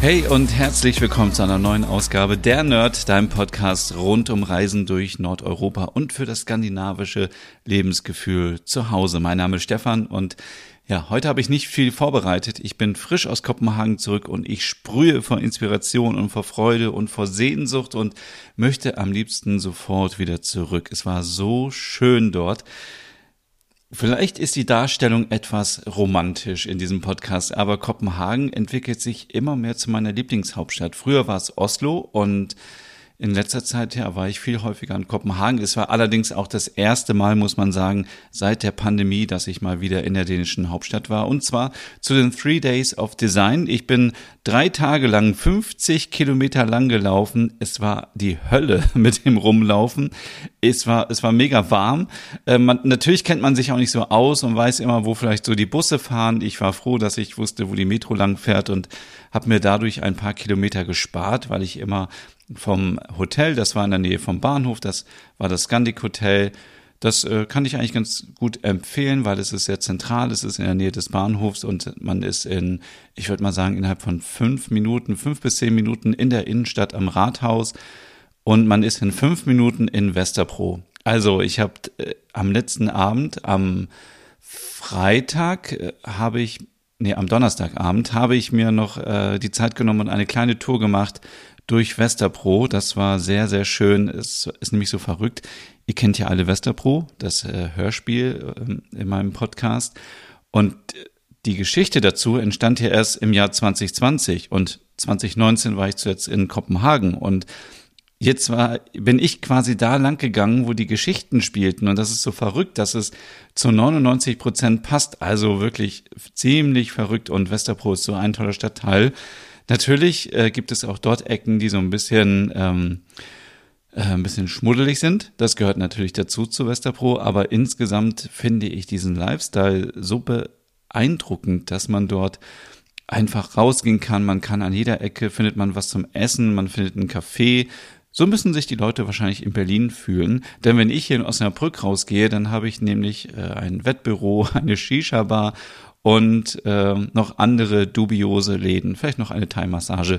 Hey und herzlich willkommen zu einer neuen Ausgabe der Nerd, deinem Podcast rund um Reisen durch Nordeuropa und für das skandinavische Lebensgefühl zu Hause. Mein Name ist Stefan und ja, heute habe ich nicht viel vorbereitet. Ich bin frisch aus Kopenhagen zurück und ich sprühe vor Inspiration und vor Freude und vor Sehnsucht und möchte am liebsten sofort wieder zurück. Es war so schön dort. Vielleicht ist die Darstellung etwas romantisch in diesem Podcast, aber Kopenhagen entwickelt sich immer mehr zu meiner Lieblingshauptstadt. Früher war es Oslo und in letzter Zeit ja, war ich viel häufiger in Kopenhagen. Es war allerdings auch das erste Mal, muss man sagen, seit der Pandemie, dass ich mal wieder in der dänischen Hauptstadt war. Und zwar zu den Three Days of Design. Ich bin drei Tage lang 50 Kilometer lang gelaufen. Es war die Hölle mit dem Rumlaufen. Es war, es war mega warm. Äh, man, natürlich kennt man sich auch nicht so aus und weiß immer, wo vielleicht so die Busse fahren. Ich war froh, dass ich wusste, wo die Metro lang fährt und habe mir dadurch ein paar Kilometer gespart, weil ich immer vom Hotel, das war in der Nähe vom Bahnhof, das war das Scandic Hotel. Das äh, kann ich eigentlich ganz gut empfehlen, weil es ist sehr zentral, es ist in der Nähe des Bahnhofs und man ist in, ich würde mal sagen, innerhalb von fünf Minuten, fünf bis zehn Minuten in der Innenstadt am Rathaus und man ist in fünf Minuten in Westerpro. Also ich habe äh, am letzten Abend, am Freitag, äh, habe ich nee, am Donnerstagabend habe ich mir noch äh, die Zeit genommen und eine kleine Tour gemacht durch Westerpro. Das war sehr, sehr schön. Es ist nämlich so verrückt. Ihr kennt ja alle Westerpro, das äh, Hörspiel äh, in meinem Podcast. Und die Geschichte dazu entstand ja erst im Jahr 2020 und 2019 war ich zuletzt in Kopenhagen und jetzt war, bin ich quasi da lang gegangen, wo die Geschichten spielten und das ist so verrückt, dass es zu 99 Prozent passt. Also wirklich ziemlich verrückt und Westerpro ist so ein toller Stadtteil. Natürlich äh, gibt es auch dort Ecken, die so ein bisschen ähm, äh, ein bisschen schmuddelig sind. Das gehört natürlich dazu zu Westerpro, aber insgesamt finde ich diesen Lifestyle so beeindruckend, dass man dort einfach rausgehen kann. Man kann an jeder Ecke findet man was zum Essen, man findet einen Café. So müssen sich die Leute wahrscheinlich in Berlin fühlen. Denn wenn ich hier in Osnabrück rausgehe, dann habe ich nämlich äh, ein Wettbüro, eine Shisha-Bar und äh, noch andere dubiose Läden, vielleicht noch eine Thai-Massage.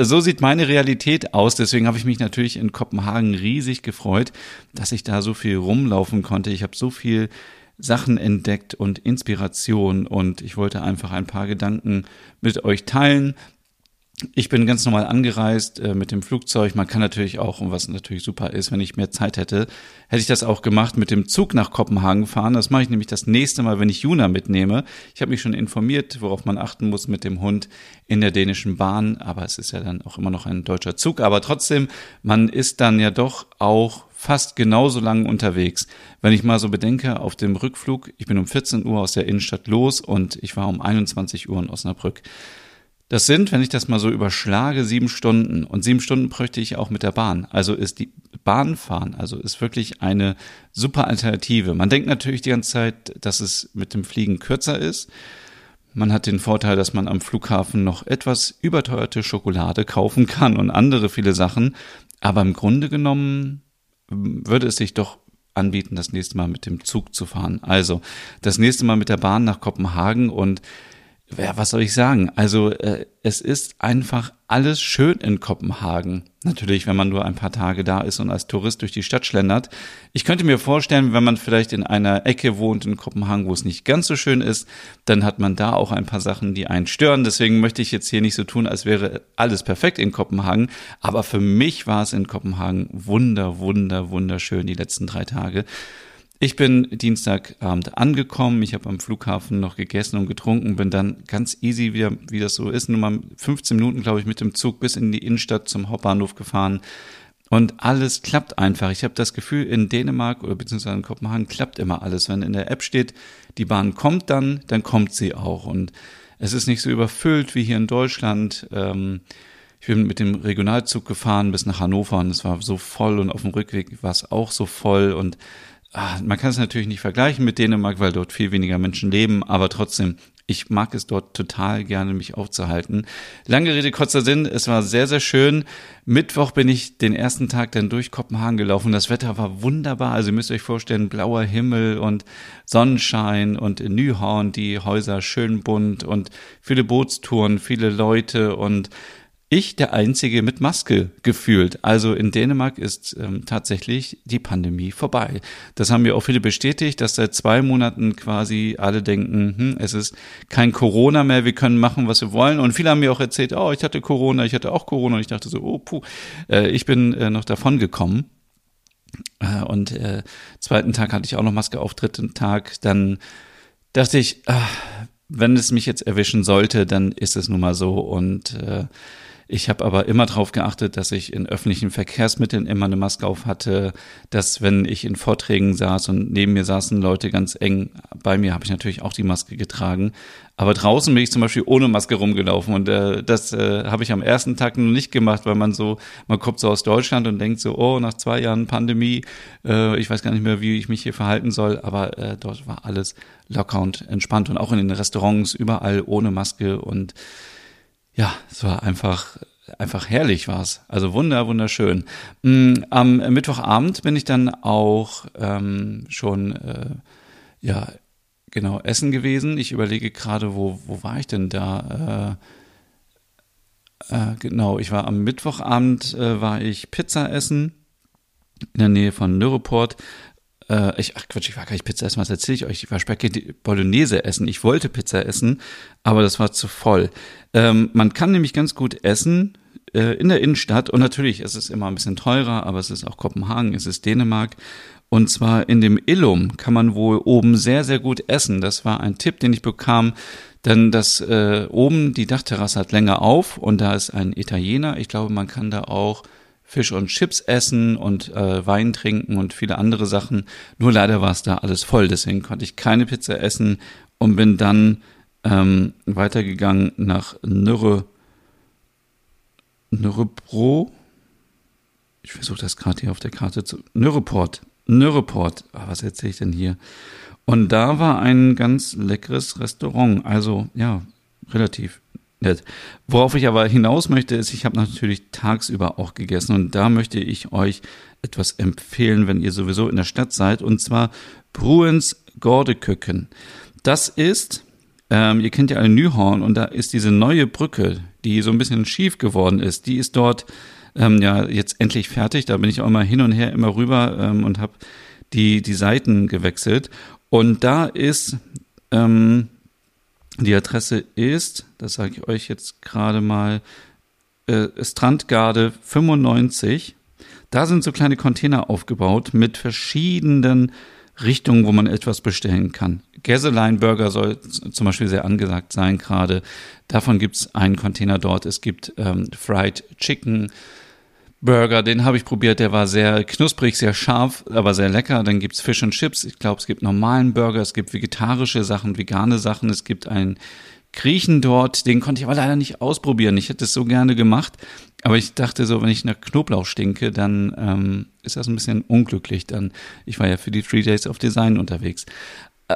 so sieht meine Realität aus. Deswegen habe ich mich natürlich in Kopenhagen riesig gefreut, dass ich da so viel rumlaufen konnte. Ich habe so viel Sachen entdeckt und Inspiration und ich wollte einfach ein paar Gedanken mit euch teilen. Ich bin ganz normal angereist äh, mit dem Flugzeug. Man kann natürlich auch, und was natürlich super ist, wenn ich mehr Zeit hätte, hätte ich das auch gemacht, mit dem Zug nach Kopenhagen fahren. Das mache ich nämlich das nächste Mal, wenn ich Juna mitnehme. Ich habe mich schon informiert, worauf man achten muss mit dem Hund in der dänischen Bahn. Aber es ist ja dann auch immer noch ein deutscher Zug. Aber trotzdem, man ist dann ja doch auch fast genauso lang unterwegs. Wenn ich mal so bedenke, auf dem Rückflug, ich bin um 14 Uhr aus der Innenstadt los und ich war um 21 Uhr in Osnabrück. Das sind, wenn ich das mal so überschlage, sieben Stunden. Und sieben Stunden bräuchte ich auch mit der Bahn. Also ist die Bahnfahren, also ist wirklich eine super Alternative. Man denkt natürlich die ganze Zeit, dass es mit dem Fliegen kürzer ist. Man hat den Vorteil, dass man am Flughafen noch etwas überteuerte Schokolade kaufen kann und andere viele Sachen. Aber im Grunde genommen würde es sich doch anbieten, das nächste Mal mit dem Zug zu fahren. Also das nächste Mal mit der Bahn nach Kopenhagen und ja, was soll ich sagen? Also äh, es ist einfach alles schön in Kopenhagen. Natürlich, wenn man nur ein paar Tage da ist und als Tourist durch die Stadt schlendert. Ich könnte mir vorstellen, wenn man vielleicht in einer Ecke wohnt in Kopenhagen, wo es nicht ganz so schön ist, dann hat man da auch ein paar Sachen, die einen stören. Deswegen möchte ich jetzt hier nicht so tun, als wäre alles perfekt in Kopenhagen. Aber für mich war es in Kopenhagen wunder, wunder, wunderschön die letzten drei Tage. Ich bin Dienstagabend angekommen, ich habe am Flughafen noch gegessen und getrunken, bin dann ganz easy wieder, wie das so ist, nur mal 15 Minuten, glaube ich, mit dem Zug bis in die Innenstadt zum Hauptbahnhof gefahren. Und alles klappt einfach. Ich habe das Gefühl, in Dänemark oder beziehungsweise in Kopenhagen klappt immer alles. Wenn in der App steht, die Bahn kommt dann, dann kommt sie auch. Und es ist nicht so überfüllt wie hier in Deutschland. Ähm, ich bin mit dem Regionalzug gefahren bis nach Hannover und es war so voll und auf dem Rückweg war es auch so voll und ah, man kann es natürlich nicht vergleichen mit Dänemark, weil dort viel weniger Menschen leben, aber trotzdem, ich mag es dort total gerne, mich aufzuhalten. Lange Rede, kurzer Sinn, es war sehr, sehr schön. Mittwoch bin ich den ersten Tag dann durch Kopenhagen gelaufen. Das Wetter war wunderbar. Also ihr müsst euch vorstellen, blauer Himmel und Sonnenschein und in Nyhorn die Häuser schön bunt und viele Bootstouren, viele Leute und ich der Einzige mit Maske gefühlt. Also in Dänemark ist ähm, tatsächlich die Pandemie vorbei. Das haben mir auch viele bestätigt, dass seit zwei Monaten quasi alle denken, hm, es ist kein Corona mehr, wir können machen, was wir wollen. Und viele haben mir auch erzählt, oh, ich hatte Corona, ich hatte auch Corona. Und ich dachte so, oh, puh, äh, ich bin äh, noch davon gekommen. Äh, und äh, zweiten Tag hatte ich auch noch Maske auf, dritten Tag, dann dachte ich, ach, wenn es mich jetzt erwischen sollte, dann ist es nun mal so. Und äh, ich habe aber immer darauf geachtet, dass ich in öffentlichen Verkehrsmitteln immer eine Maske auf hatte, dass wenn ich in Vorträgen saß und neben mir saßen Leute ganz eng bei mir, habe ich natürlich auch die Maske getragen. Aber draußen bin ich zum Beispiel ohne Maske rumgelaufen und äh, das äh, habe ich am ersten Tag noch nicht gemacht, weil man so, man kommt so aus Deutschland und denkt so, oh, nach zwei Jahren Pandemie, äh, ich weiß gar nicht mehr, wie ich mich hier verhalten soll, aber äh, dort war alles locker und entspannt und auch in den Restaurants überall ohne Maske und ja, es war einfach einfach herrlich war's. Also wunder, wunderschön. Mm, am Mittwochabend bin ich dann auch ähm, schon, äh, ja, genau, essen gewesen. Ich überlege gerade, wo, wo war ich denn da? Äh, äh, genau, ich war am Mittwochabend, äh, war ich Pizza essen in der Nähe von Nürreport. Äh, ich, ach Quatsch, ich war gar nicht Pizza essen, was erzähle ich euch? Ich war Spaghetti Bolognese essen. Ich wollte Pizza essen, aber das war zu voll. Ähm, man kann nämlich ganz gut essen äh, in der Innenstadt und natürlich ist es immer ein bisschen teurer, aber es ist auch Kopenhagen, es ist Dänemark. Und zwar in dem Illum kann man wohl oben sehr, sehr gut essen. Das war ein Tipp, den ich bekam. Denn das äh, oben, die Dachterrasse hat länger auf und da ist ein Italiener. Ich glaube, man kann da auch Fisch und Chips essen und äh, Wein trinken und viele andere Sachen. Nur leider war es da alles voll, deswegen konnte ich keine Pizza essen und bin dann ähm, weitergegangen nach Nürre, Nürrebro. Ich versuche das gerade hier auf der Karte zu. Nürreport. Nürreport. Ah, was erzähle ich denn hier? Und da war ein ganz leckeres Restaurant. Also, ja, relativ. Worauf ich aber hinaus möchte, ist, ich habe natürlich tagsüber auch gegessen und da möchte ich euch etwas empfehlen, wenn ihr sowieso in der Stadt seid, und zwar Bruins Gordeköcken. Das ist, ähm, ihr kennt ja alle Nyhorn und da ist diese neue Brücke, die so ein bisschen schief geworden ist, die ist dort ähm, ja jetzt endlich fertig. Da bin ich auch immer hin und her immer rüber ähm, und habe die, die Seiten gewechselt. Und da ist ähm, die Adresse ist, das sage ich euch jetzt gerade mal, äh, Strandgarde 95. Da sind so kleine Container aufgebaut mit verschiedenen Richtungen, wo man etwas bestellen kann. Gasoline Burger soll zum Beispiel sehr angesagt sein gerade. Davon gibt es einen Container dort. Es gibt ähm, Fried Chicken, Burger, den habe ich probiert, der war sehr knusprig, sehr scharf, aber sehr lecker. Dann gibt's Fish and Chips. Ich glaube, es gibt normalen Burger, es gibt vegetarische Sachen, vegane Sachen. Es gibt einen Griechen dort, den konnte ich aber leider nicht ausprobieren. Ich hätte es so gerne gemacht, aber ich dachte so, wenn ich nach Knoblauch stinke, dann ähm, ist das ein bisschen unglücklich. Dann, ich war ja für die Three Days of Design unterwegs.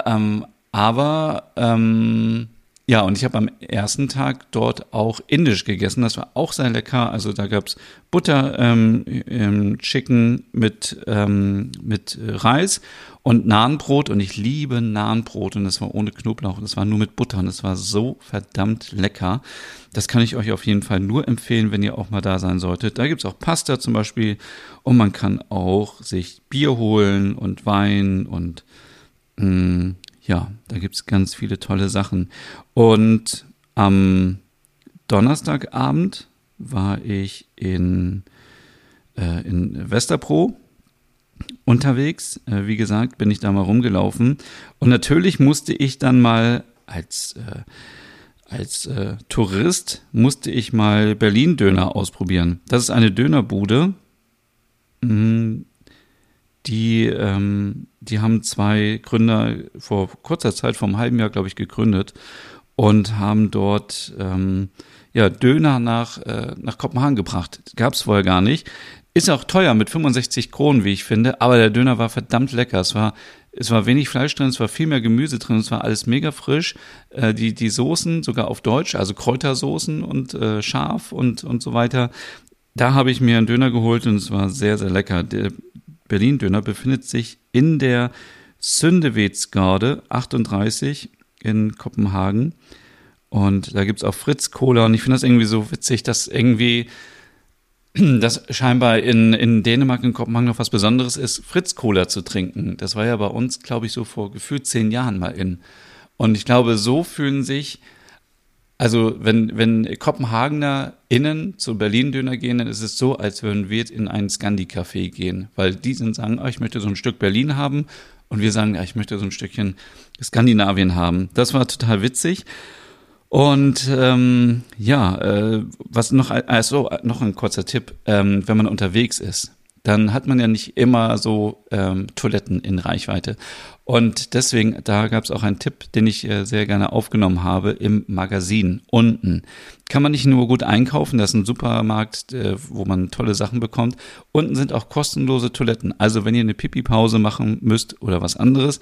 Ähm, aber ähm, ja, und ich habe am ersten Tag dort auch indisch gegessen. Das war auch sehr lecker. Also da gab's Butter, ähm, ähm, Chicken mit, ähm, mit Reis und Nahenbrot. Und ich liebe Nahenbrot. Und das war ohne Knoblauch. Das war nur mit Butter. Und das war so verdammt lecker. Das kann ich euch auf jeden Fall nur empfehlen, wenn ihr auch mal da sein solltet. Da gibt's auch Pasta zum Beispiel. Und man kann auch sich Bier holen und Wein und mm, ja, da gibt es ganz viele tolle Sachen. Und am Donnerstagabend war ich in, äh, in Westerpro unterwegs. Äh, wie gesagt, bin ich da mal rumgelaufen. Und natürlich musste ich dann mal als, äh, als äh, Tourist, musste ich mal Berlin-Döner ausprobieren. Das ist eine Dönerbude. Mh, die, ähm, die haben zwei Gründer vor kurzer Zeit, vor einem halben Jahr, glaube ich, gegründet. und haben dort ähm, ja, Döner nach, äh, nach Kopenhagen gebracht. Gab es vorher gar nicht. Ist auch teuer mit 65 Kronen, wie ich finde, aber der Döner war verdammt lecker. Es war, es war wenig Fleisch drin, es war viel mehr Gemüse drin, es war alles mega frisch. Äh, die, die Soßen sogar auf Deutsch, also Kräutersoßen und äh, scharf und, und so weiter. Da habe ich mir einen Döner geholt und es war sehr, sehr lecker. Der Berlin-Döner befindet sich in der Sündewetsgarde 38 in Kopenhagen. Und da gibt's auch Fritz Cola. Und ich finde das irgendwie so witzig, dass irgendwie das scheinbar in, in Dänemark, in Kopenhagen noch was Besonderes ist, Fritz Cola zu trinken. Das war ja bei uns, glaube ich, so vor gefühlt zehn Jahren mal in. Und ich glaube, so fühlen sich, also wenn, wenn Kopenhagener innen zu Berlin-Döner gehen, dann ist es so, als würden wir in ein Scandi-Café gehen. Weil die sind sagen, oh, ich möchte so ein Stück Berlin haben. Und wir sagen, ja, ich möchte so ein Stückchen Skandinavien haben. Das war total witzig. Und ähm, ja, äh, was noch, also noch ein kurzer Tipp, ähm, wenn man unterwegs ist, dann hat man ja nicht immer so ähm, Toiletten in Reichweite. Und deswegen, da gab es auch einen Tipp, den ich äh, sehr gerne aufgenommen habe im Magazin unten. Kann man nicht nur gut einkaufen, das ist ein Supermarkt, äh, wo man tolle Sachen bekommt. Unten sind auch kostenlose Toiletten. Also wenn ihr eine Pipi-Pause machen müsst oder was anderes,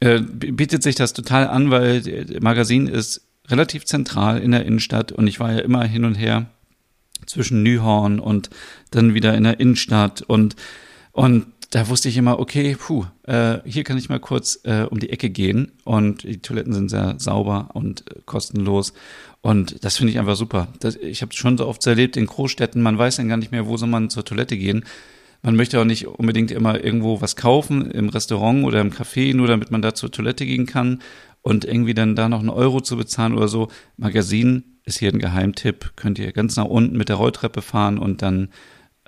äh, bietet sich das total an, weil das Magazin ist relativ zentral in der Innenstadt und ich war ja immer hin und her zwischen Nyhorn und dann wieder in der Innenstadt und und da wusste ich immer, okay, puh, äh, hier kann ich mal kurz äh, um die Ecke gehen und die Toiletten sind sehr sauber und äh, kostenlos und das finde ich einfach super. Das, ich habe es schon so oft erlebt in Großstädten, man weiß dann gar nicht mehr, wo soll man zur Toilette gehen. Man möchte auch nicht unbedingt immer irgendwo was kaufen im Restaurant oder im Café, nur damit man da zur Toilette gehen kann und irgendwie dann da noch einen Euro zu bezahlen oder so. Magazin ist hier ein Geheimtipp. Könnt ihr ganz nach unten mit der Rolltreppe fahren und dann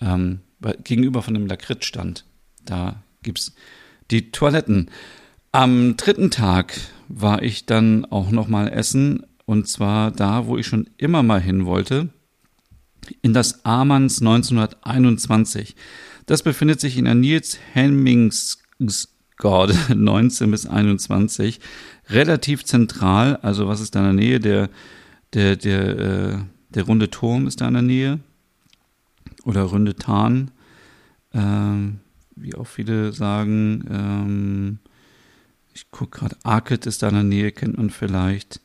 ähm, gegenüber von dem Lakritzstand. Da gibt's die Toiletten. Am dritten Tag war ich dann auch noch mal essen und zwar da, wo ich schon immer mal hin wollte, in das Amanns 1921. Das befindet sich in der Nils Hemmings Gorde 19 bis 21 relativ zentral. Also was ist da in der Nähe? Der, der, der, äh, der runde Turm ist da in der Nähe. Oder runde Tarn. Ähm, wie auch viele sagen. Ähm, ich gucke gerade, Arcade ist da in der Nähe, kennt man vielleicht.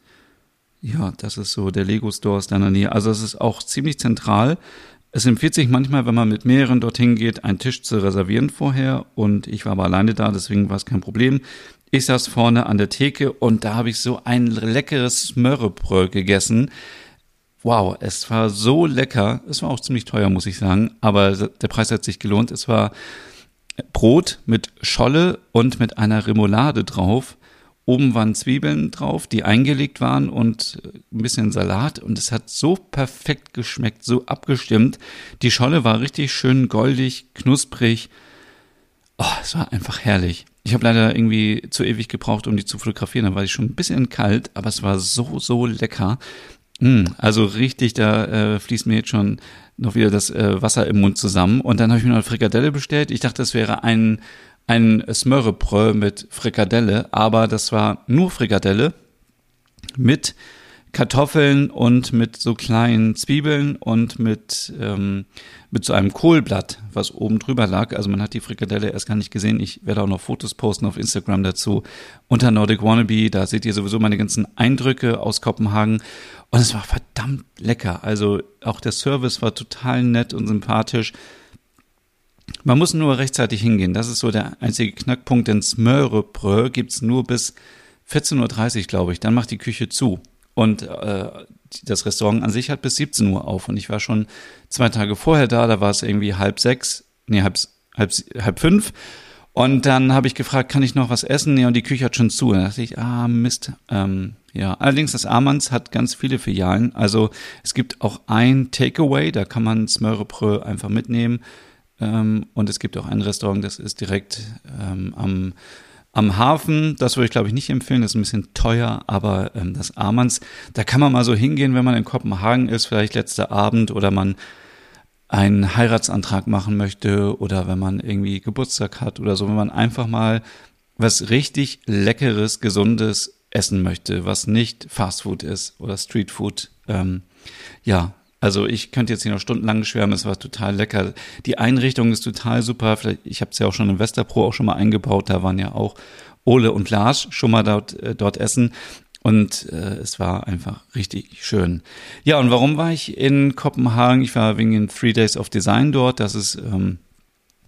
Ja, das ist so, der Lego Store ist da in der Nähe. Also es ist auch ziemlich zentral. Es empfiehlt sich manchmal, wenn man mit mehreren dorthin geht, einen Tisch zu reservieren vorher. Und ich war aber alleine da, deswegen war es kein Problem. Ich saß vorne an der Theke und da habe ich so ein leckeres Smörrebröt gegessen. Wow, es war so lecker. Es war auch ziemlich teuer, muss ich sagen. Aber der Preis hat sich gelohnt. Es war Brot mit Scholle und mit einer Remoulade drauf. Oben waren Zwiebeln drauf, die eingelegt waren und ein bisschen Salat und es hat so perfekt geschmeckt, so abgestimmt. Die Scholle war richtig schön goldig, knusprig. Oh, es war einfach herrlich. Ich habe leider irgendwie zu ewig gebraucht, um die zu fotografieren. Da war ich schon ein bisschen kalt, aber es war so, so lecker. Mm, also richtig, da äh, fließt mir jetzt schon noch wieder das äh, Wasser im Mund zusammen. Und dann habe ich mir noch eine Frikadelle bestellt. Ich dachte, das wäre ein ein Smörrebröt mit Frikadelle, aber das war nur Frikadelle mit Kartoffeln und mit so kleinen Zwiebeln und mit, ähm, mit so einem Kohlblatt, was oben drüber lag. Also man hat die Frikadelle erst gar nicht gesehen. Ich werde auch noch Fotos posten auf Instagram dazu unter Nordic Wannabe. Da seht ihr sowieso meine ganzen Eindrücke aus Kopenhagen. Und es war verdammt lecker. Also auch der Service war total nett und sympathisch. Man muss nur rechtzeitig hingehen. Das ist so der einzige Knackpunkt, denn Smörrebrö gibt's nur bis 14.30 Uhr, glaube ich. Dann macht die Küche zu. Und äh, das Restaurant an sich hat bis 17 Uhr auf. Und ich war schon zwei Tage vorher da, da war es irgendwie halb sechs, nee, halb, halb, halb fünf. Und dann habe ich gefragt, kann ich noch was essen? Nee, und die Küche hat schon zu. Da dachte ich, ah, Mist. Ähm, ja, allerdings das Amanns hat ganz viele Filialen. Also es gibt auch ein Takeaway, da kann man Smörrebrö einfach mitnehmen. Ähm, und es gibt auch ein Restaurant, das ist direkt ähm, am, am Hafen. Das würde ich, glaube ich, nicht empfehlen. Das ist ein bisschen teuer, aber ähm, das Amanns, da kann man mal so hingehen, wenn man in Kopenhagen ist, vielleicht letzter Abend oder man einen Heiratsantrag machen möchte oder wenn man irgendwie Geburtstag hat oder so, wenn man einfach mal was richtig Leckeres, Gesundes essen möchte, was nicht Fastfood ist oder Streetfood. Ähm, ja, also ich könnte jetzt hier noch stundenlang schwärmen, es war total lecker. Die Einrichtung ist total super. Vielleicht, ich habe es ja auch schon in Westerpro auch schon mal eingebaut. Da waren ja auch Ole und Lars schon mal dort, äh, dort essen. Und äh, es war einfach richtig schön. Ja, und warum war ich in Kopenhagen? Ich war wegen den Three Days of Design dort. Das ist ähm,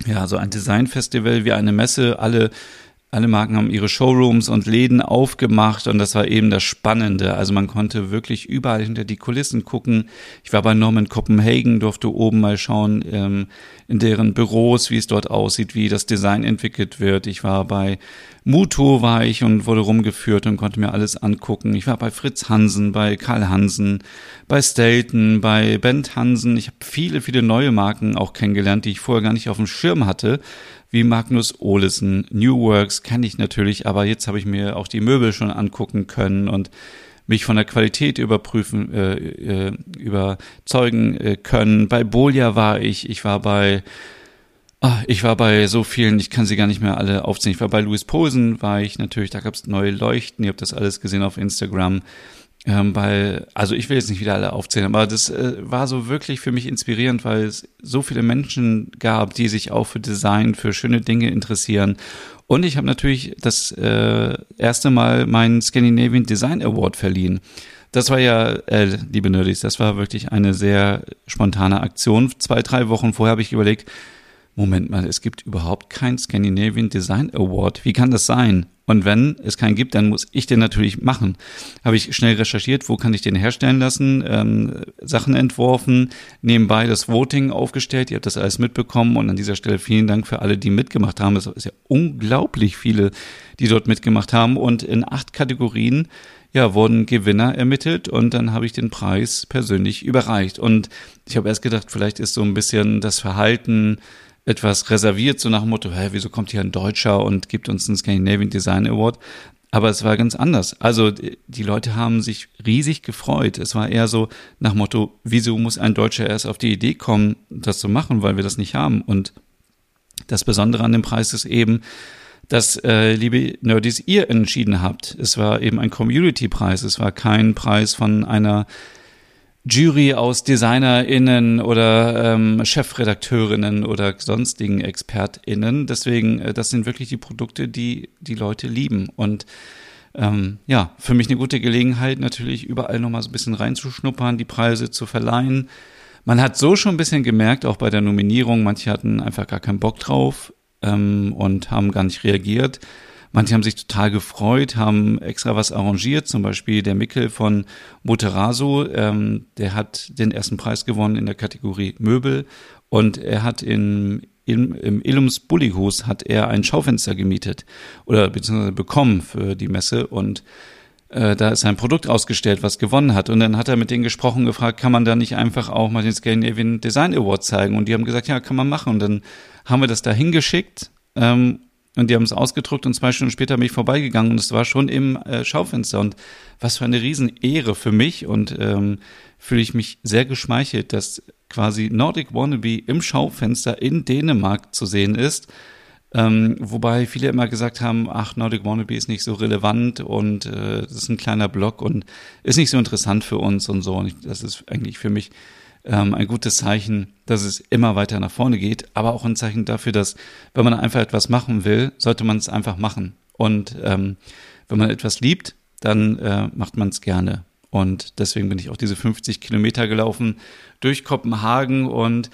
ja so ein Designfestival wie eine Messe. Alle alle Marken haben ihre Showrooms und Läden aufgemacht und das war eben das Spannende. Also man konnte wirklich überall hinter die Kulissen gucken. Ich war bei Norman Copenhagen, durfte oben mal schauen ähm, in deren Büros, wie es dort aussieht, wie das Design entwickelt wird. Ich war bei Muto war ich und wurde rumgeführt und konnte mir alles angucken. Ich war bei Fritz Hansen, bei Karl Hansen, bei Stelton, bei Bent Hansen. Ich habe viele, viele neue Marken auch kennengelernt, die ich vorher gar nicht auf dem Schirm hatte wie Magnus Olesen. New Works kenne ich natürlich, aber jetzt habe ich mir auch die Möbel schon angucken können und mich von der Qualität überprüfen, äh, äh, überzeugen äh, können. Bei Bolia war ich, ich war bei, ah, ich war bei so vielen, ich kann sie gar nicht mehr alle aufzählen. Ich war bei Louis Posen, war ich natürlich, da gab es neue Leuchten, ihr habt das alles gesehen auf Instagram. Ähm, weil, also ich will jetzt nicht wieder alle aufzählen, aber das äh, war so wirklich für mich inspirierend, weil es so viele Menschen gab, die sich auch für Design, für schöne Dinge interessieren. Und ich habe natürlich das äh, erste Mal meinen Scandinavian Design Award verliehen. Das war ja, äh, liebe Nerdies, das war wirklich eine sehr spontane Aktion. Zwei, drei Wochen vorher habe ich überlegt, Moment mal, es gibt überhaupt keinen Scandinavian Design Award. Wie kann das sein? Und wenn es keinen gibt, dann muss ich den natürlich machen. Habe ich schnell recherchiert, wo kann ich den herstellen lassen, ähm, Sachen entworfen, nebenbei das Voting aufgestellt. Ihr habt das alles mitbekommen und an dieser Stelle vielen Dank für alle, die mitgemacht haben. Es ist ja unglaublich viele, die dort mitgemacht haben und in acht Kategorien ja, wurden Gewinner ermittelt und dann habe ich den Preis persönlich überreicht. Und ich habe erst gedacht, vielleicht ist so ein bisschen das Verhalten etwas reserviert, so nach dem Motto, hä, wieso kommt hier ein Deutscher und gibt uns einen Scandinavian Design Award? Aber es war ganz anders. Also die Leute haben sich riesig gefreut. Es war eher so nach Motto, wieso muss ein Deutscher erst auf die Idee kommen, das zu machen, weil wir das nicht haben? Und das Besondere an dem Preis ist eben, dass, äh, liebe Nerdies, ihr entschieden habt. Es war eben ein Community-Preis. Es war kein Preis von einer Jury aus DesignerInnen oder ähm, Chefredakteurinnen oder sonstigen ExpertInnen. Deswegen, äh, das sind wirklich die Produkte, die die Leute lieben. Und ähm, ja, für mich eine gute Gelegenheit, natürlich überall nochmal so ein bisschen reinzuschnuppern, die Preise zu verleihen. Man hat so schon ein bisschen gemerkt, auch bei der Nominierung, manche hatten einfach gar keinen Bock drauf ähm, und haben gar nicht reagiert. Manche haben sich total gefreut, haben extra was arrangiert. Zum Beispiel der Mickel von Moteraso, ähm, der hat den ersten Preis gewonnen in der Kategorie Möbel und er hat in im, im Illums Bullighus hat er ein Schaufenster gemietet oder beziehungsweise bekommen für die Messe und äh, da ist ein Produkt ausgestellt, was gewonnen hat. Und dann hat er mit denen gesprochen, gefragt, kann man da nicht einfach auch mal den Scandinavian Design Award zeigen? Und die haben gesagt, ja, kann man machen. Und dann haben wir das da hingeschickt ähm, und die haben es ausgedruckt und zwei Stunden später bin ich vorbeigegangen und es war schon im äh, Schaufenster. Und was für eine Riesenehre für mich und ähm, fühle ich mich sehr geschmeichelt, dass quasi Nordic Wannabe im Schaufenster in Dänemark zu sehen ist. Ähm, wobei viele immer gesagt haben, ach, Nordic Wannabe ist nicht so relevant und äh, das ist ein kleiner Blog und ist nicht so interessant für uns und so. Und ich, das ist eigentlich für mich ähm, ein gutes Zeichen, dass es immer weiter nach vorne geht, aber auch ein Zeichen dafür, dass wenn man einfach etwas machen will, sollte man es einfach machen. Und ähm, wenn man etwas liebt, dann äh, macht man es gerne. Und deswegen bin ich auch diese 50 Kilometer gelaufen durch Kopenhagen und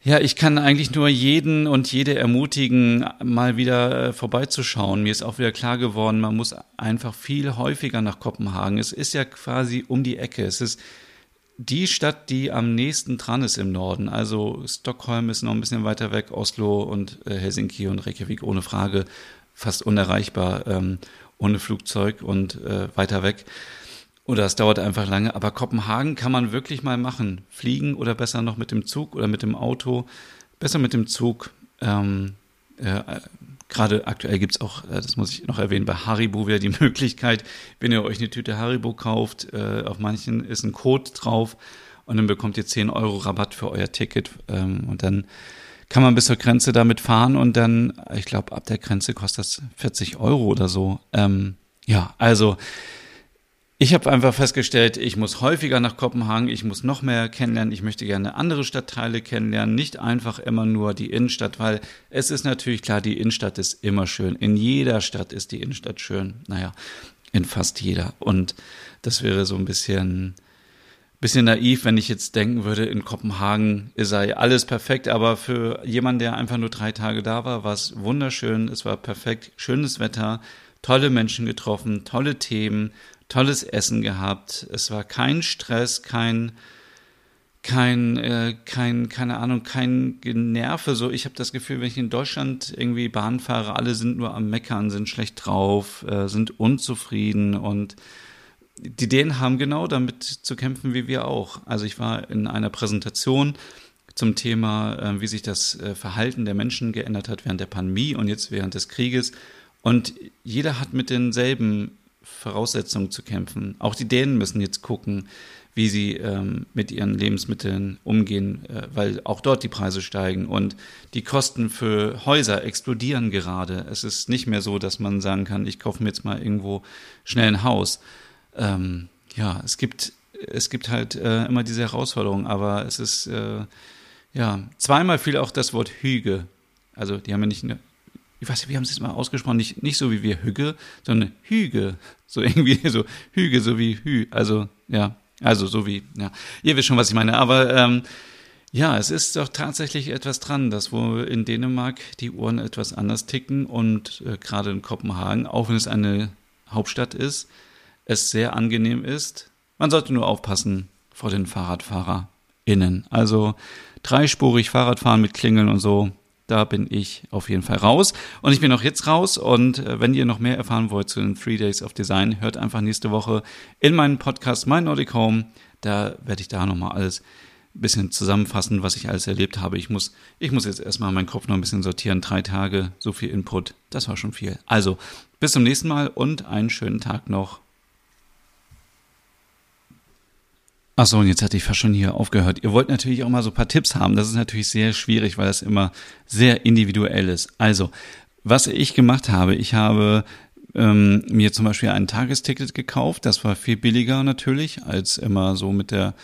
ja, ich kann eigentlich nur jeden und jede ermutigen, mal wieder äh, vorbeizuschauen. Mir ist auch wieder klar geworden, man muss einfach viel häufiger nach Kopenhagen. Es ist ja quasi um die Ecke. Es ist die Stadt, die am nächsten dran ist im Norden. Also Stockholm ist noch ein bisschen weiter weg, Oslo und äh, Helsinki und Reykjavik ohne Frage fast unerreichbar ähm, ohne Flugzeug und äh, weiter weg. Oder es dauert einfach lange. Aber Kopenhagen kann man wirklich mal machen. Fliegen oder besser noch mit dem Zug oder mit dem Auto. Besser mit dem Zug. Ähm, äh, Gerade aktuell gibt's auch, äh, das muss ich noch erwähnen, bei Haribo wieder die Möglichkeit, wenn ihr euch eine Tüte Haribo kauft, äh, auf manchen ist ein Code drauf und dann bekommt ihr 10 Euro Rabatt für euer Ticket ähm, und dann kann man bis zur Grenze damit fahren und dann, ich glaube, ab der Grenze kostet das 40 Euro oder so. Ähm, ja, also ich habe einfach festgestellt, ich muss häufiger nach Kopenhagen, ich muss noch mehr kennenlernen, ich möchte gerne andere Stadtteile kennenlernen, nicht einfach immer nur die Innenstadt, weil es ist natürlich klar, die Innenstadt ist immer schön. In jeder Stadt ist die Innenstadt schön. Naja, in fast jeder. Und das wäre so ein bisschen, bisschen naiv, wenn ich jetzt denken würde, in Kopenhagen sei alles perfekt, aber für jemanden, der einfach nur drei Tage da war, war es wunderschön, es war perfekt, schönes Wetter, tolle Menschen getroffen, tolle Themen, tolles Essen gehabt. Es war kein Stress, kein kein, äh, kein, keine Ahnung, kein Generve. So, ich habe das Gefühl, wenn ich in Deutschland irgendwie Bahn fahre, alle sind nur am Meckern, sind schlecht drauf, äh, sind unzufrieden und die Dänen haben genau damit zu kämpfen wie wir auch. Also ich war in einer Präsentation zum Thema, äh, wie sich das äh, Verhalten der Menschen geändert hat während der Pandemie und jetzt während des Krieges. Und jeder hat mit denselben Voraussetzungen zu kämpfen. Auch die Dänen müssen jetzt gucken, wie sie ähm, mit ihren Lebensmitteln umgehen, äh, weil auch dort die Preise steigen und die Kosten für Häuser explodieren gerade. Es ist nicht mehr so, dass man sagen kann, ich kaufe mir jetzt mal irgendwo schnell ein Haus. Ähm, ja, es gibt es gibt halt äh, immer diese Herausforderung, aber es ist äh, ja zweimal fiel auch das Wort Hüge. Also die haben ja nicht ich weiß nicht, wie haben sie es mal ausgesprochen, nicht, nicht so wie wir Hüge, sondern Hüge. So irgendwie so Hüge, so wie Hü. Also, ja, also so wie, ja. Ihr wisst schon, was ich meine. Aber ähm, ja, es ist doch tatsächlich etwas dran, dass wo in Dänemark die Uhren etwas anders ticken und äh, gerade in Kopenhagen, auch wenn es eine Hauptstadt ist, es sehr angenehm ist. Man sollte nur aufpassen vor den FahrradfahrerInnen. Also dreispurig Fahrradfahren mit Klingeln und so, da bin ich auf jeden Fall raus. Und ich bin auch jetzt raus. Und äh, wenn ihr noch mehr erfahren wollt zu den Three Days of Design, hört einfach nächste Woche in meinen Podcast My Nordic Home. Da werde ich da nochmal alles ein bisschen zusammenfassen, was ich alles erlebt habe. Ich muss, ich muss jetzt erstmal meinen Kopf noch ein bisschen sortieren. Drei Tage, so viel Input, das war schon viel. Also, bis zum nächsten Mal und einen schönen Tag noch. Achso, und jetzt hatte ich fast schon hier aufgehört. Ihr wollt natürlich auch mal so ein paar Tipps haben. Das ist natürlich sehr schwierig, weil das immer sehr individuell ist. Also, was ich gemacht habe, ich habe ähm, mir zum Beispiel ein Tagesticket gekauft. Das war viel billiger natürlich, als immer so mit der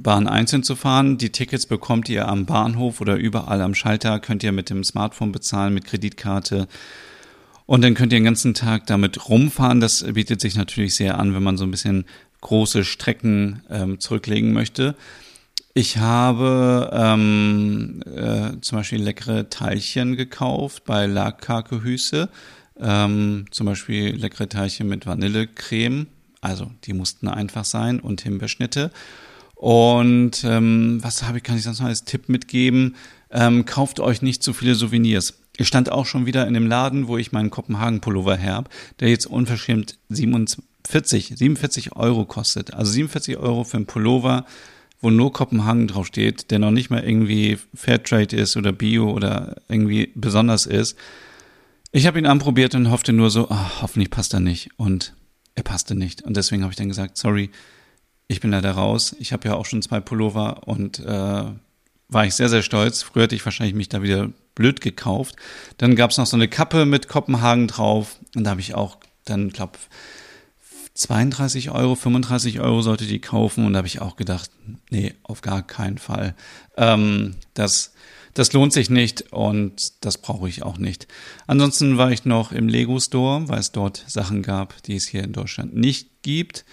Bahn einzeln zu fahren. Die Tickets bekommt ihr am Bahnhof oder überall am Schalter, könnt ihr mit dem Smartphone bezahlen, mit Kreditkarte. Und dann könnt ihr den ganzen Tag damit rumfahren. Das bietet sich natürlich sehr an, wenn man so ein bisschen große Strecken ähm, zurücklegen möchte. Ich habe ähm, äh, zum Beispiel leckere Teilchen gekauft bei La. Ähm, zum Beispiel leckere Teilchen mit Vanillecreme. Also die mussten einfach sein und Himbeerschnitte. Und ähm, was habe ich, kann ich sonst noch als Tipp mitgeben? Ähm, kauft euch nicht zu viele Souvenirs. Ich stand auch schon wieder in dem Laden, wo ich meinen Kopenhagen-Pullover herb, der jetzt unverschämt 27, 40, 47 Euro kostet. Also 47 Euro für einen Pullover, wo nur Kopenhagen draufsteht, der noch nicht mal irgendwie Fairtrade ist oder Bio oder irgendwie besonders ist. Ich habe ihn anprobiert und hoffte nur so, oh, hoffentlich passt er nicht. Und er passte nicht. Und deswegen habe ich dann gesagt, sorry, ich bin leider raus. Ich habe ja auch schon zwei Pullover und äh, war ich sehr, sehr stolz. Früher hätte ich wahrscheinlich mich da wieder blöd gekauft. Dann gab es noch so eine Kappe mit Kopenhagen drauf. Und da habe ich auch dann, glaube 32 Euro, 35 Euro sollte die kaufen. Und da habe ich auch gedacht, nee, auf gar keinen Fall. Ähm, das, das lohnt sich nicht und das brauche ich auch nicht. Ansonsten war ich noch im Lego Store, weil es dort Sachen gab, die es hier in Deutschland nicht gibt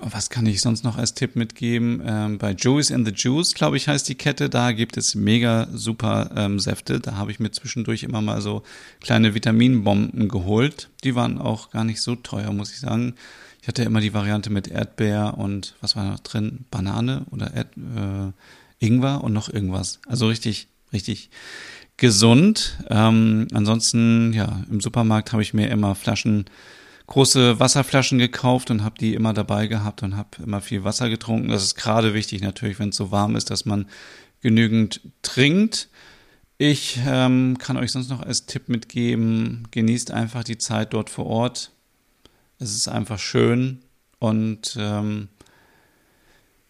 was kann ich sonst noch als Tipp mitgeben? Ähm, bei Joey's in the Juice, glaube ich, heißt die Kette. Da gibt es mega super ähm, Säfte. Da habe ich mir zwischendurch immer mal so kleine Vitaminbomben geholt. Die waren auch gar nicht so teuer, muss ich sagen. Ich hatte immer die Variante mit Erdbeer und was war noch drin? Banane oder Erd, äh, Ingwer und noch irgendwas. Also richtig, richtig gesund. Ähm, ansonsten, ja, im Supermarkt habe ich mir immer Flaschen große Wasserflaschen gekauft und habe die immer dabei gehabt und habe immer viel Wasser getrunken. Das ist gerade wichtig natürlich, wenn es so warm ist, dass man genügend trinkt. Ich ähm, kann euch sonst noch als Tipp mitgeben, genießt einfach die Zeit dort vor Ort. Es ist einfach schön und ähm,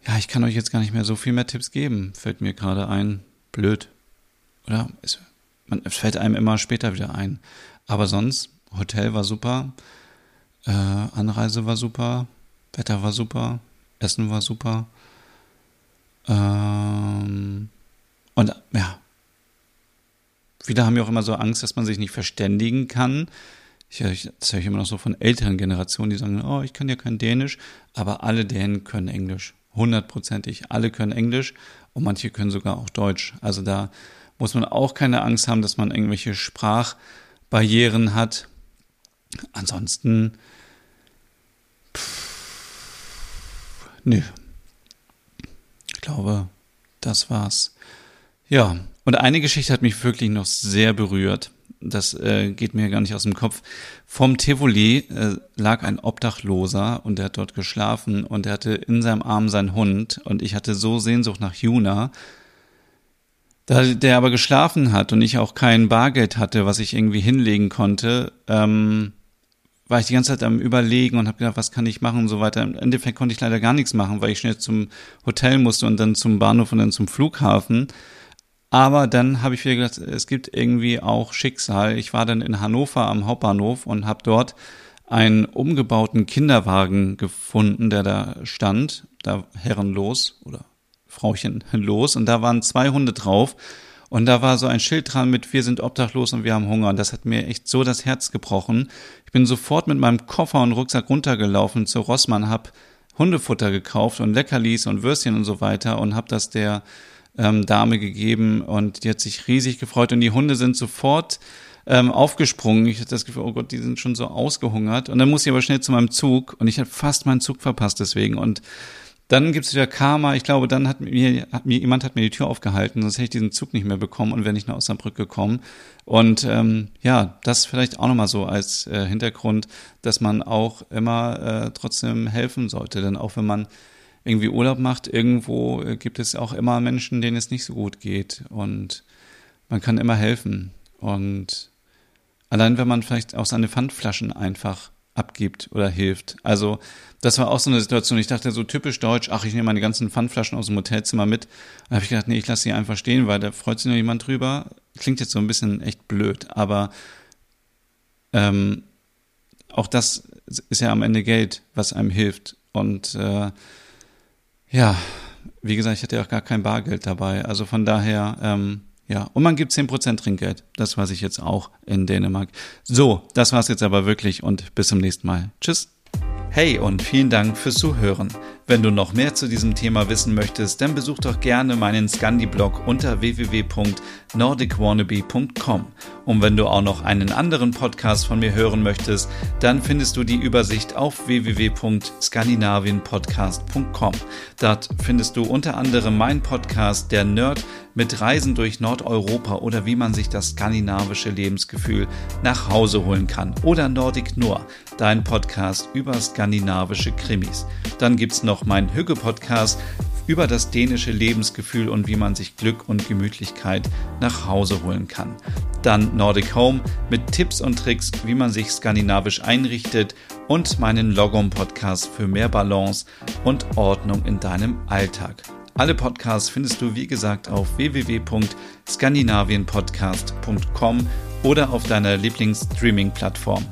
ja, ich kann euch jetzt gar nicht mehr so viel mehr Tipps geben, fällt mir gerade ein. Blöd. Oder? Es, man, fällt einem immer später wieder ein. Aber sonst, Hotel war super. Äh, Anreise war super, Wetter war super, Essen war super. Ähm, und ja, viele haben ja auch immer so Angst, dass man sich nicht verständigen kann. Ich, ich, das höre ich immer noch so von älteren Generationen, die sagen, oh, ich kann ja kein Dänisch, aber alle Dänen können Englisch. Hundertprozentig. Alle können Englisch und manche können sogar auch Deutsch. Also da muss man auch keine Angst haben, dass man irgendwelche Sprachbarrieren hat. Ansonsten, pff, nö. Ich glaube, das war's. Ja, und eine Geschichte hat mich wirklich noch sehr berührt. Das äh, geht mir gar nicht aus dem Kopf. Vom Tivoli äh, lag ein Obdachloser und der hat dort geschlafen und er hatte in seinem Arm seinen Hund und ich hatte so Sehnsucht nach Juna. Da der aber geschlafen hat und ich auch kein Bargeld hatte, was ich irgendwie hinlegen konnte, ähm, war ich die ganze Zeit am Überlegen und habe gedacht, was kann ich machen und so weiter. Im Endeffekt konnte ich leider gar nichts machen, weil ich schnell zum Hotel musste und dann zum Bahnhof und dann zum Flughafen. Aber dann habe ich wieder gedacht, es gibt irgendwie auch Schicksal. Ich war dann in Hannover am Hauptbahnhof und habe dort einen umgebauten Kinderwagen gefunden, der da stand, da herrenlos oder Frauchen los und da waren zwei Hunde drauf und da war so ein Schild dran mit wir sind obdachlos und wir haben Hunger und das hat mir echt so das Herz gebrochen. Ich bin sofort mit meinem Koffer und Rucksack runtergelaufen zu Rossmann, hab Hundefutter gekauft und Leckerlis und Würstchen und so weiter und hab das der ähm, Dame gegeben und die hat sich riesig gefreut und die Hunde sind sofort ähm, aufgesprungen. Ich hatte das Gefühl, oh Gott, die sind schon so ausgehungert. Und dann muss ich aber schnell zu meinem Zug und ich habe fast meinen Zug verpasst deswegen. Und dann gibt's wieder Karma. Ich glaube, dann hat mir, hat mir jemand hat mir die Tür aufgehalten, sonst hätte ich diesen Zug nicht mehr bekommen und wäre nicht nach Osnabrück gekommen. Und ähm, ja, das vielleicht auch nochmal so als äh, Hintergrund, dass man auch immer äh, trotzdem helfen sollte. Denn auch wenn man irgendwie Urlaub macht, irgendwo äh, gibt es auch immer Menschen, denen es nicht so gut geht. Und man kann immer helfen. Und allein wenn man vielleicht auch seine Pfandflaschen einfach abgibt oder hilft. Also das war auch so eine Situation. Ich dachte so typisch deutsch, ach, ich nehme meine ganzen Pfandflaschen aus dem Hotelzimmer mit. Dann habe ich gedacht, nee, ich lasse sie einfach stehen, weil da freut sich noch jemand drüber. Klingt jetzt so ein bisschen echt blöd, aber ähm, auch das ist ja am Ende Geld, was einem hilft. Und äh, ja, wie gesagt, ich hatte ja auch gar kein Bargeld dabei. Also von daher, ähm, ja, und man gibt 10% Trinkgeld. Das weiß ich jetzt auch in Dänemark. So, das war's jetzt aber wirklich und bis zum nächsten Mal. Tschüss. Hey und vielen Dank fürs Zuhören. Wenn du noch mehr zu diesem Thema wissen möchtest, dann besuch doch gerne meinen Scandi-Blog unter www.nordicwannabe.com. Und wenn du auch noch einen anderen Podcast von mir hören möchtest, dann findest du die Übersicht auf www.skandinavienpodcast.com. Dort findest du unter anderem meinen Podcast Der Nerd mit Reisen durch Nordeuropa oder wie man sich das skandinavische Lebensgefühl nach Hause holen kann. Oder Nordic Noir, dein Podcast über skandinavische Krimis. Dann gibt's noch meinen Hügge-Podcast über das dänische Lebensgefühl und wie man sich Glück und Gemütlichkeit nach Hause holen kann. Dann Nordic Home mit Tipps und Tricks, wie man sich skandinavisch einrichtet und meinen Logom-Podcast für mehr Balance und Ordnung in deinem Alltag. Alle Podcasts findest du wie gesagt auf www.skandinavienpodcast.com oder auf deiner Lieblingsstreaming-Plattform.